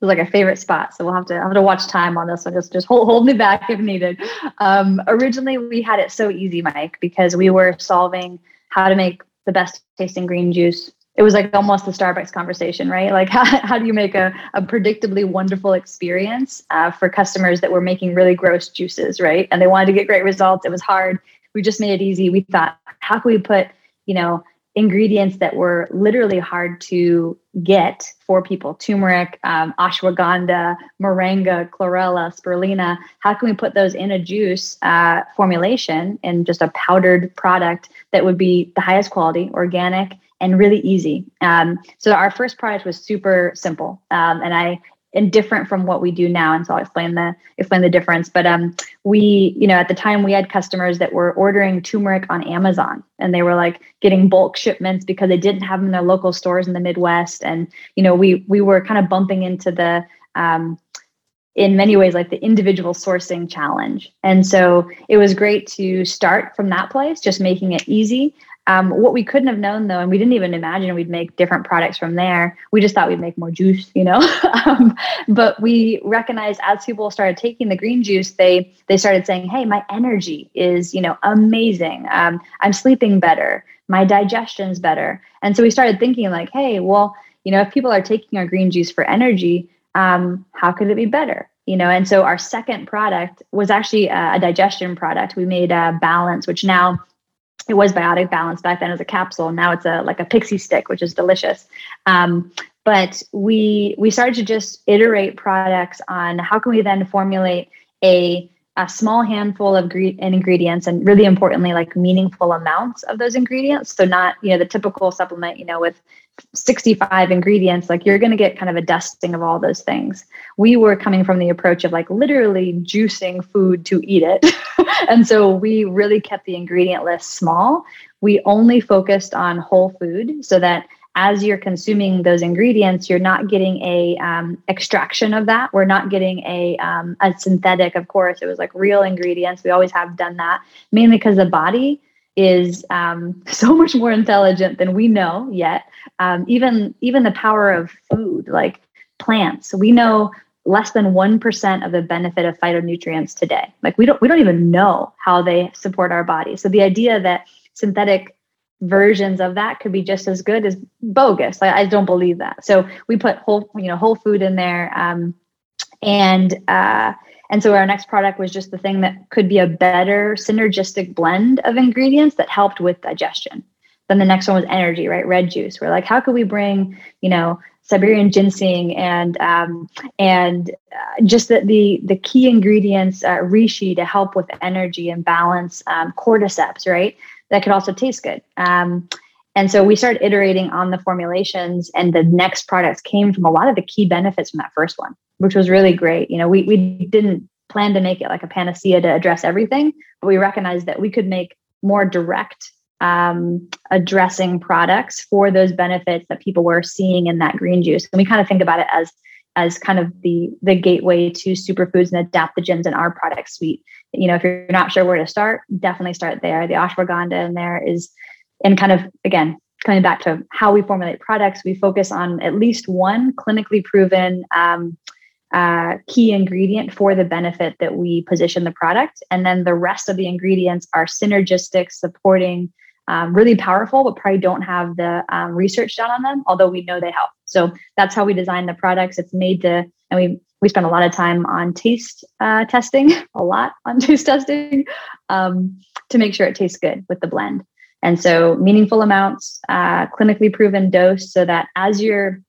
It's like a favorite spot, so we'll have to have to watch time on this one. Just just hold hold me back if needed. Um, originally, we had it so easy, Mike, because we were solving how to make the best tasting green juice it was like almost the Starbucks conversation, right? Like, how, how do you make a, a predictably wonderful experience uh, for customers that were making really gross juices, right? And they wanted to get great results. It was hard. We just made it easy. We thought, how can we put, you know, ingredients that were literally hard to get for people. Turmeric um, ashwagandha moringa chlorella spirulina. How can we put those in a juice uh, formulation in just a powdered product that would be the highest quality organic and really easy. Um, so our first product was super simple, um, and I and different from what we do now. And so I'll explain the explain the difference. But um, we, you know, at the time we had customers that were ordering turmeric on Amazon, and they were like getting bulk shipments because they didn't have them in their local stores in the Midwest. And you know, we we were kind of bumping into the um, in many ways like the individual sourcing challenge. And so it was great to start from that place, just making it easy. Um, what we couldn't have known though, and we didn't even imagine we'd make different products from there. We just thought we'd make more juice, you know. um, but we recognized as people started taking the green juice, they they started saying, "Hey, my energy is you know amazing. Um, I'm sleeping better. My digestion's better." And so we started thinking like, "Hey, well, you know, if people are taking our green juice for energy, um, how could it be better?" You know, and so our second product was actually a, a digestion product. We made a balance, which now it was biotic balance back then as a capsule. Now it's a like a pixie stick, which is delicious. Um, but we we started to just iterate products on how can we then formulate a a small handful of ingredients and really importantly like meaningful amounts of those ingredients so not you know the typical supplement you know with 65 ingredients like you're going to get kind of a dusting of all those things we were coming from the approach of like literally juicing food to eat it and so we really kept the ingredient list small we only focused on whole food so that as you're consuming those ingredients, you're not getting a um, extraction of that. We're not getting a um, a synthetic. Of course, it was like real ingredients. We always have done that, mainly because the body is um, so much more intelligent than we know yet. Um, even even the power of food, like plants, we know less than 1% of the benefit of phytonutrients today. Like we don't we don't even know how they support our body. So the idea that synthetic versions of that could be just as good as bogus. Like, I don't believe that. So we put whole, you know, whole food in there. Um, and, uh, and so our next product was just the thing that could be a better synergistic blend of ingredients that helped with digestion. Then the next one was energy, right? Red juice. We're like, how could we bring, you know, Siberian ginseng and um, and uh, just the, the the key ingredients, uh, reishi to help with energy and balance, um, cordyceps, right? that could also taste good. Um, and so we started iterating on the formulations, and the next products came from a lot of the key benefits from that first one, which was really great. You know, we, we didn't plan to make it like a panacea to address everything, but we recognized that we could make more direct um, addressing products for those benefits that people were seeing in that green juice. And we kind of think about it as as kind of the the gateway to superfoods and adaptogens in our product suite. You know, if you're not sure where to start, definitely start there. The ashwagandha in there is, and kind of again coming back to how we formulate products, we focus on at least one clinically proven um, uh, key ingredient for the benefit that we position the product, and then the rest of the ingredients are synergistic, supporting um, really powerful, but probably don't have the um, research done on them, although we know they help. So that's how we design the products. It's made to, and we we spend a lot of time on taste uh, testing, a lot on taste testing, um, to make sure it tastes good with the blend. And so meaningful amounts, uh, clinically proven dose, so that as your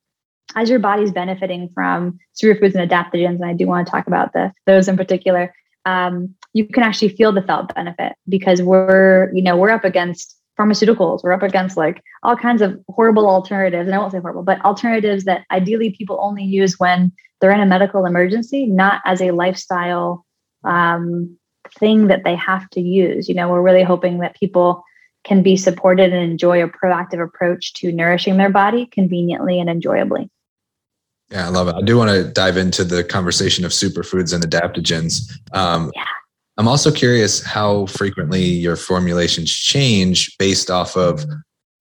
as your body's benefiting from superfoods and adaptogens, and I do want to talk about those in particular, um, you can actually feel the felt benefit because we're you know we're up against pharmaceuticals. We're up against like all kinds of horrible alternatives. And I won't say horrible, but alternatives that ideally people only use when they're in a medical emergency, not as a lifestyle um, thing that they have to use. You know, we're really hoping that people can be supported and enjoy a proactive approach to nourishing their body conveniently and enjoyably. Yeah, I love it. I do want to dive into the conversation of superfoods and adaptogens. Um, yeah. I'm also curious how frequently your formulations change based off of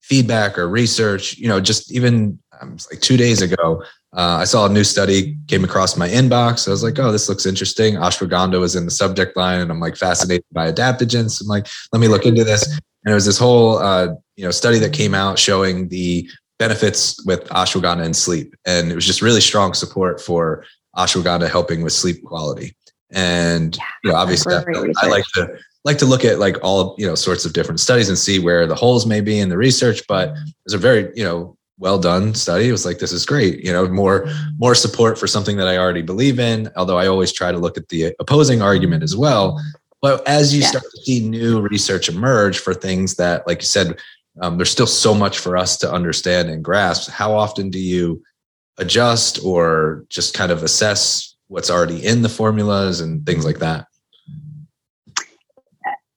feedback or research. You know, just even um, like two days ago, uh, I saw a new study came across my inbox. I was like, oh, this looks interesting. Ashwagandha was in the subject line, and I'm like fascinated by adaptogens. I'm like, let me look into this. And it was this whole uh, you know study that came out showing the benefits with ashwagandha and sleep, and it was just really strong support for ashwagandha helping with sleep quality. And yeah, you know, obviously, I, I like to like to look at like all you know sorts of different studies and see where the holes may be in the research. But mm-hmm. it's a very you know well done study. It was like this is great. You know, more more support for something that I already believe in. Although I always try to look at the opposing argument as well. But as you yeah. start to see new research emerge for things that, like you said, um, there's still so much for us to understand and grasp. How often do you adjust or just kind of assess what's already in the formulas and things like that?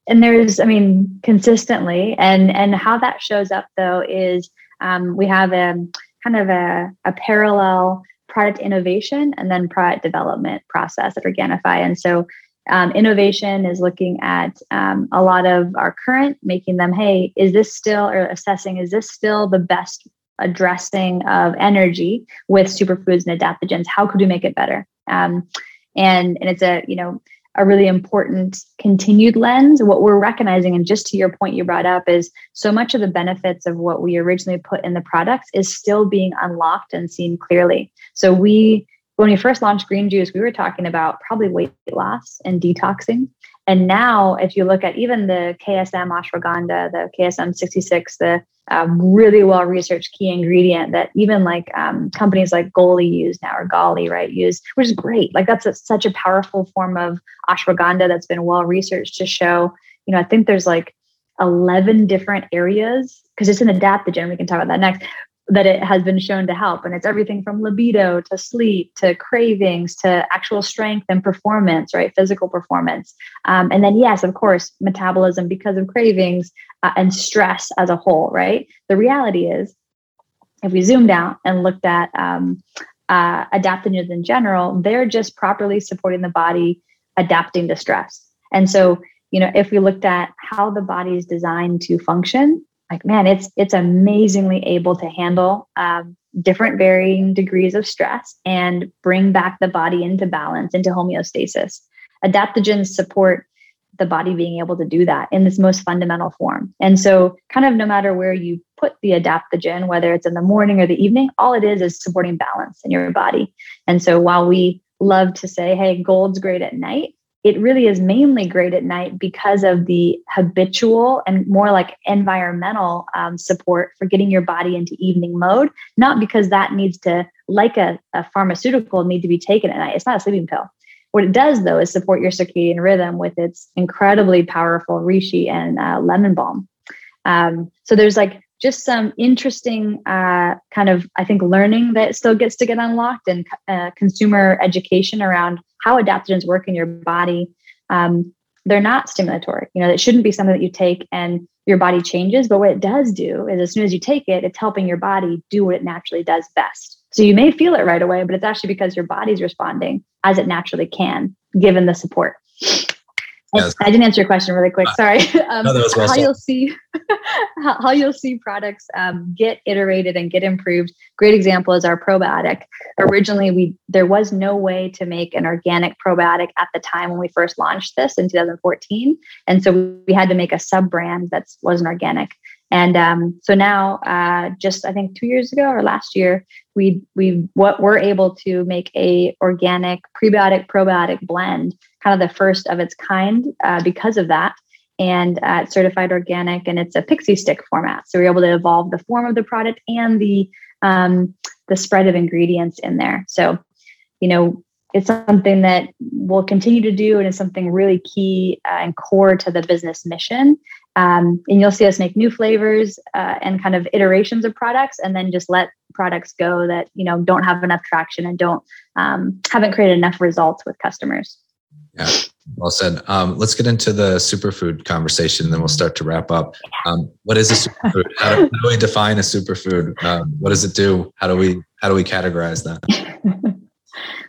And there's i mean consistently. And and how that shows up though is um, we have a kind of a, a parallel product innovation and then product development process at organifi and so um, innovation is looking at um, a lot of our current making them hey is this still or assessing is this still the best addressing of energy with superfoods and adaptogens how could we make it better um, and and it's a you know a really important continued lens. What we're recognizing, and just to your point you brought up, is so much of the benefits of what we originally put in the products is still being unlocked and seen clearly. So we when we first launched green juice, we were talking about probably weight loss and detoxing. And now, if you look at even the KSM ashwagandha, the KSM 66, the um, really well researched key ingredient that even like um, companies like Goli use now or Gali, right, use, which is great. Like that's a, such a powerful form of ashwagandha that's been well researched to show, you know, I think there's like 11 different areas because it's an adaptogen. We can talk about that next that it has been shown to help. And it's everything from libido to sleep to cravings to actual strength and performance, right? Physical performance. Um, and then, yes, of course, metabolism because of cravings uh, and stress as a whole, right? The reality is, if we zoomed out and looked at um, uh, adaptogens in general, they're just properly supporting the body adapting to stress. And so, you know, if we looked at how the body is designed to function, like man it's it's amazingly able to handle um, different varying degrees of stress and bring back the body into balance into homeostasis. Adaptogens support the body being able to do that in this most fundamental form. And so kind of no matter where you put the adaptogen whether it's in the morning or the evening all it is is supporting balance in your body. And so while we love to say hey gold's great at night it really is mainly great at night because of the habitual and more like environmental um, support for getting your body into evening mode, not because that needs to, like a, a pharmaceutical, need to be taken at night. It's not a sleeping pill. What it does, though, is support your circadian rhythm with its incredibly powerful reishi and uh, lemon balm. Um, so there's like just some interesting uh, kind of, I think, learning that still gets to get unlocked and uh, consumer education around how adaptogens work in your body. Um, they're not stimulatory. You know, it shouldn't be something that you take and your body changes. But what it does do is as soon as you take it, it's helping your body do what it naturally does best. So you may feel it right away, but it's actually because your body's responding as it naturally can, given the support. Yes. I didn't answer your question really quick. Sorry. Um, no, well how you'll see how, how, you'll see products um, get iterated and get improved. Great example is our probiotic. Originally, we there was no way to make an organic probiotic at the time when we first launched this in 2014, and so we had to make a sub brand that wasn't organic. And um, so now, uh, just I think two years ago or last year, we we what we're able to make a organic prebiotic probiotic blend, kind of the first of its kind uh, because of that. And uh, it's certified organic, and it's a pixie stick format. So we're able to evolve the form of the product and the um, the spread of ingredients in there. So, you know, it's something that we'll continue to do, and it's something really key uh, and core to the business mission. Um, and you'll see us make new flavors uh, and kind of iterations of products, and then just let products go that you know don't have enough traction and don't um, haven't created enough results with customers. Yeah, well said. Um, let's get into the superfood conversation, then we'll start to wrap up. Um, what is a superfood? How do, how do we define a superfood? Um, what does it do? How do we how do we categorize that?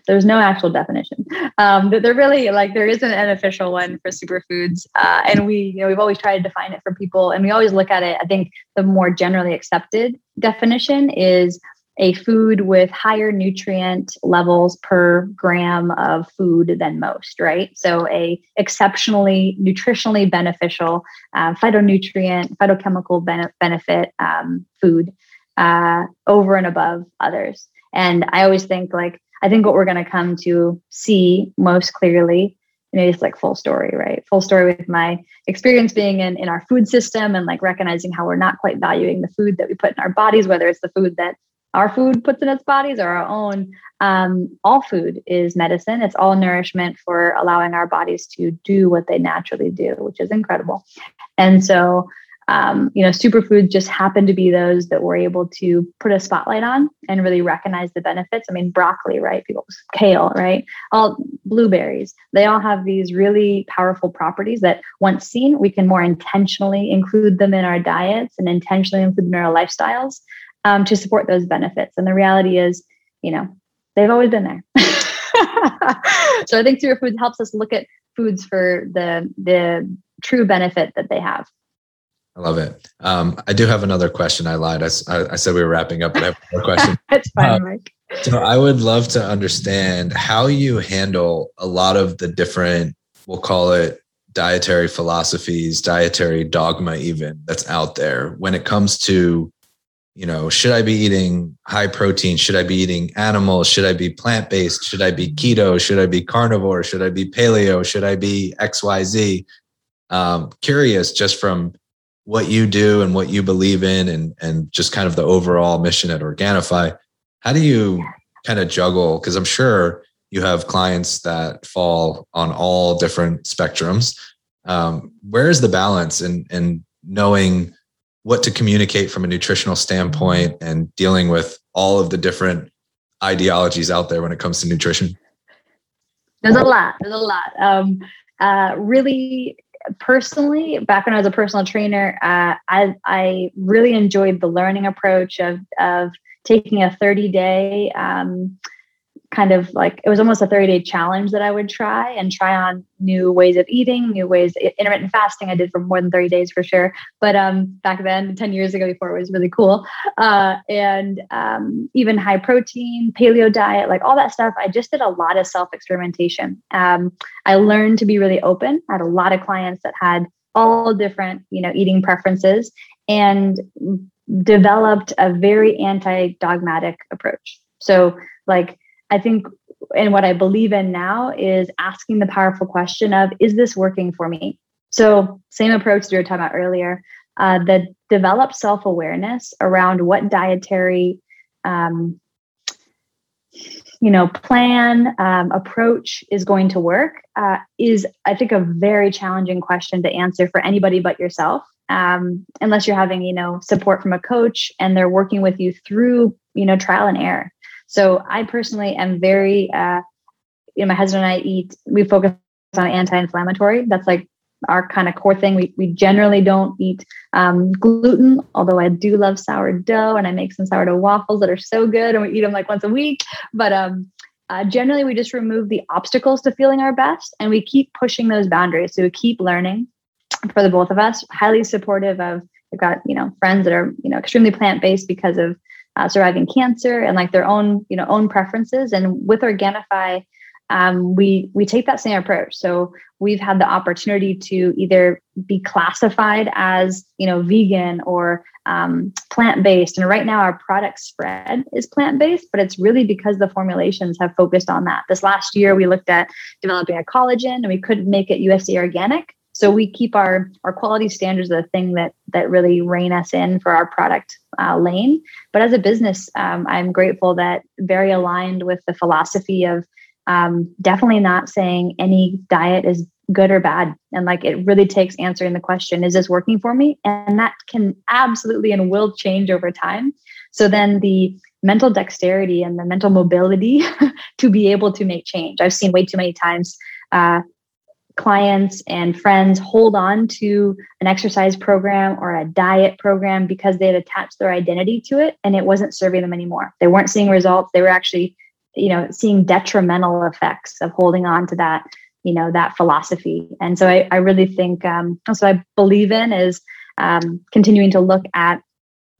There's no actual definition. Um, there really like there isn't an official one for superfoods, uh, and we you know we've always tried to define it for people, and we always look at it. I think the more generally accepted definition is a food with higher nutrient levels per gram of food than most right so a exceptionally nutritionally beneficial uh, phytonutrient phytochemical benefit um, food uh, over and above others and i always think like I think what we're going to come to see most clearly, know, it's like full story, right? Full story with my experience being in, in our food system and like recognizing how we're not quite valuing the food that we put in our bodies, whether it's the food that our food puts in its bodies or our own. Um, all food is medicine. It's all nourishment for allowing our bodies to do what they naturally do, which is incredible. And so um, you know, superfoods just happen to be those that we're able to put a spotlight on and really recognize the benefits. I mean, broccoli, right? People, kale, right? All blueberries, they all have these really powerful properties that once seen, we can more intentionally include them in our diets and intentionally include them in our lifestyles um, to support those benefits. And the reality is, you know, they've always been there. so I think superfoods helps us look at foods for the the true benefit that they have. I love it. Um, I do have another question. I lied. I, I said we were wrapping up, but I have more question. That's fine, um, Mike. So I would love to understand how you handle a lot of the different, we'll call it dietary philosophies, dietary dogma, even that's out there when it comes to you know, should I be eating high protein? Should I be eating animals? Should I be plant based? Should I be keto? Should I be carnivore? Should I be paleo? Should I be XYZ? Um, curious just from what you do and what you believe in and, and just kind of the overall mission at Organifi. How do you kind of juggle? Because I'm sure you have clients that fall on all different spectrums. Um, where is the balance in, in knowing what to communicate from a nutritional standpoint and dealing with all of the different ideologies out there when it comes to nutrition? There's a lot. There's a lot. Um, uh, really, personally, back when I was a personal trainer, uh, I, I really enjoyed the learning approach of, of taking a 30 day um, kind of like it was almost a 30 day challenge that I would try and try on new ways of eating, new ways. Intermittent fasting I did for more than 30 days for sure. But um, back then, 10 years ago, before it was really cool, uh, and um, even high protein, paleo diet, like all that stuff. I just did a lot of self experimentation. Um, I learned to be really open. I had a lot of clients that had all different, you know, eating preferences and developed a very anti dogmatic approach. So like I think, and what I believe in now is asking the powerful question of, is this working for me? So, same approach you were talking about earlier, uh, the develop self awareness around what dietary, um, you know, plan um, approach is going to work uh, is, I think, a very challenging question to answer for anybody but yourself. Um, unless you're having, you know, support from a coach and they're working with you through, you know, trial and error. So I personally am very, uh, you know, my husband and I eat, we focus on anti-inflammatory. That's like our kind of core thing. We, we generally don't eat um, gluten, although I do love sourdough and I make some sourdough waffles that are so good and we eat them like once a week. But um, uh, generally, we just remove the obstacles to feeling our best and we keep pushing those boundaries. So we keep learning for the both of us, highly supportive of, we've got, you know, friends that are, you know, extremely plant-based because of uh, surviving cancer and like their own you know own preferences. And with organifi um, we we take that same approach. So we've had the opportunity to either be classified as you know vegan or um, plant-based. And right now our product spread is plant-based but it's really because the formulations have focused on that. This last year we looked at developing a collagen and we couldn't make it usda organic so we keep our our quality standards the thing that that really rein us in for our product uh, lane. But as a business, um, I'm grateful that very aligned with the philosophy of um, definitely not saying any diet is good or bad. And like it really takes answering the question, is this working for me? And that can absolutely and will change over time. So then the mental dexterity and the mental mobility to be able to make change. I've seen way too many times uh, clients and friends hold on to an exercise program or a diet program because they had attached their identity to it and it wasn't serving them anymore. They weren't seeing results. They were actually, you know, seeing detrimental effects of holding on to that, you know, that philosophy. And so I, I really think um, what I believe in is um, continuing to look at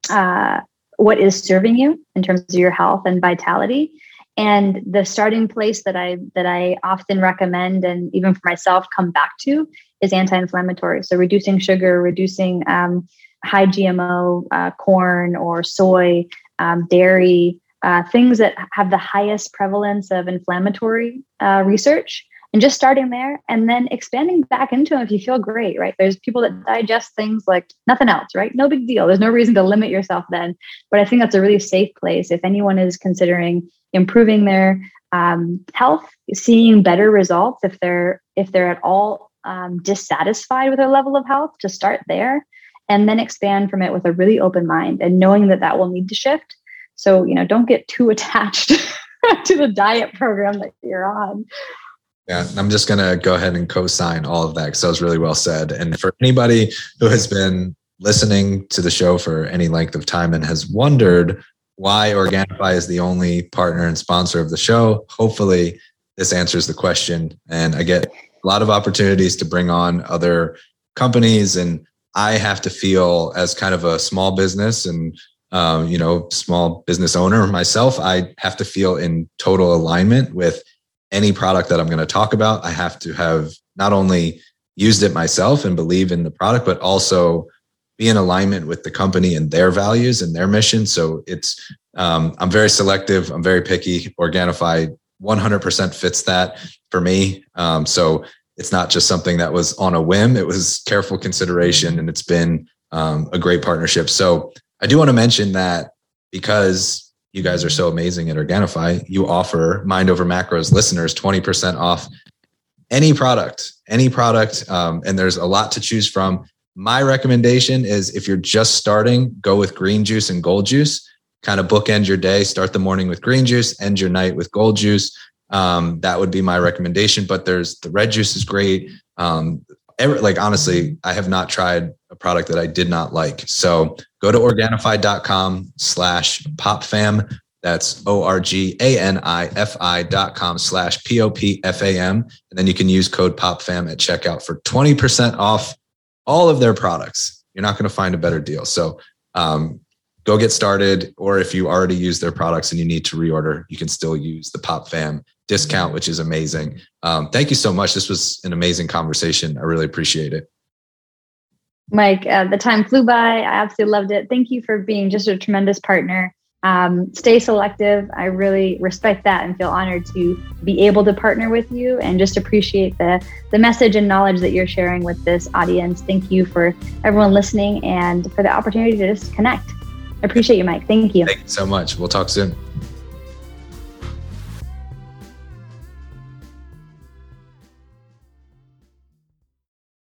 uh, what is serving you in terms of your health and vitality and the starting place that i that i often recommend and even for myself come back to is anti-inflammatory. So reducing sugar reducing um, high gmo uh, corn or soy um, dairy uh, things that have the highest prevalence of inflammatory uh, research and just starting there and then expanding back into them if you feel great right there's people that digest things like nothing else right no big deal there's no reason to limit yourself then but i think that's a really safe place if anyone is considering improving their um, health, seeing better results if they're if they're at all um, dissatisfied with their level of health, to start there, and then expand from it with a really open mind and knowing that that will need to shift. So you know, don't get too attached to the diet program that you're on. Yeah, I'm just going to go ahead and co sign all of that because that was really well said. And for anybody who has been listening to the show for any length of time and has wondered why Organifi is the only partner and sponsor of the show. Hopefully, this answers the question. And I get a lot of opportunities to bring on other companies, and I have to feel as kind of a small business and um, you know small business owner myself. I have to feel in total alignment with any product that I'm going to talk about. I have to have not only used it myself and believe in the product, but also be in alignment with the company and their values and their mission. So it's um, I'm very selective. I'm very picky. Organifi 100% fits that for me. Um, so it's not just something that was on a whim. It was careful consideration, and it's been um, a great partnership. So I do want to mention that because you guys are so amazing at Organifi, you offer Mind Over Macros listeners 20% off any product, any product. Um, and there's a lot to choose from. My recommendation is if you're just starting, go with green juice and gold juice. Kind of bookend your day, start the morning with green juice, end your night with gold juice. Um, that would be my recommendation. But there's the red juice is great. Um, every, like honestly, I have not tried a product that I did not like. So go to organifi.com slash popfam. That's O-R-G-A-N-I-F-I dot com slash P-O-P-F-A-M. And then you can use code POPFAM at checkout for 20% off all of their products. You're not going to find a better deal. So um, go get started. Or if you already use their products and you need to reorder, you can still use the PopFam discount, which is amazing. Um, thank you so much. This was an amazing conversation. I really appreciate it. Mike, uh, the time flew by. I absolutely loved it. Thank you for being just a tremendous partner um, stay selective. I really respect that and feel honored to be able to partner with you and just appreciate the, the message and knowledge that you're sharing with this audience. Thank you for everyone listening and for the opportunity to just connect. I appreciate you, Mike. Thank you. Thank you so much. We'll talk soon.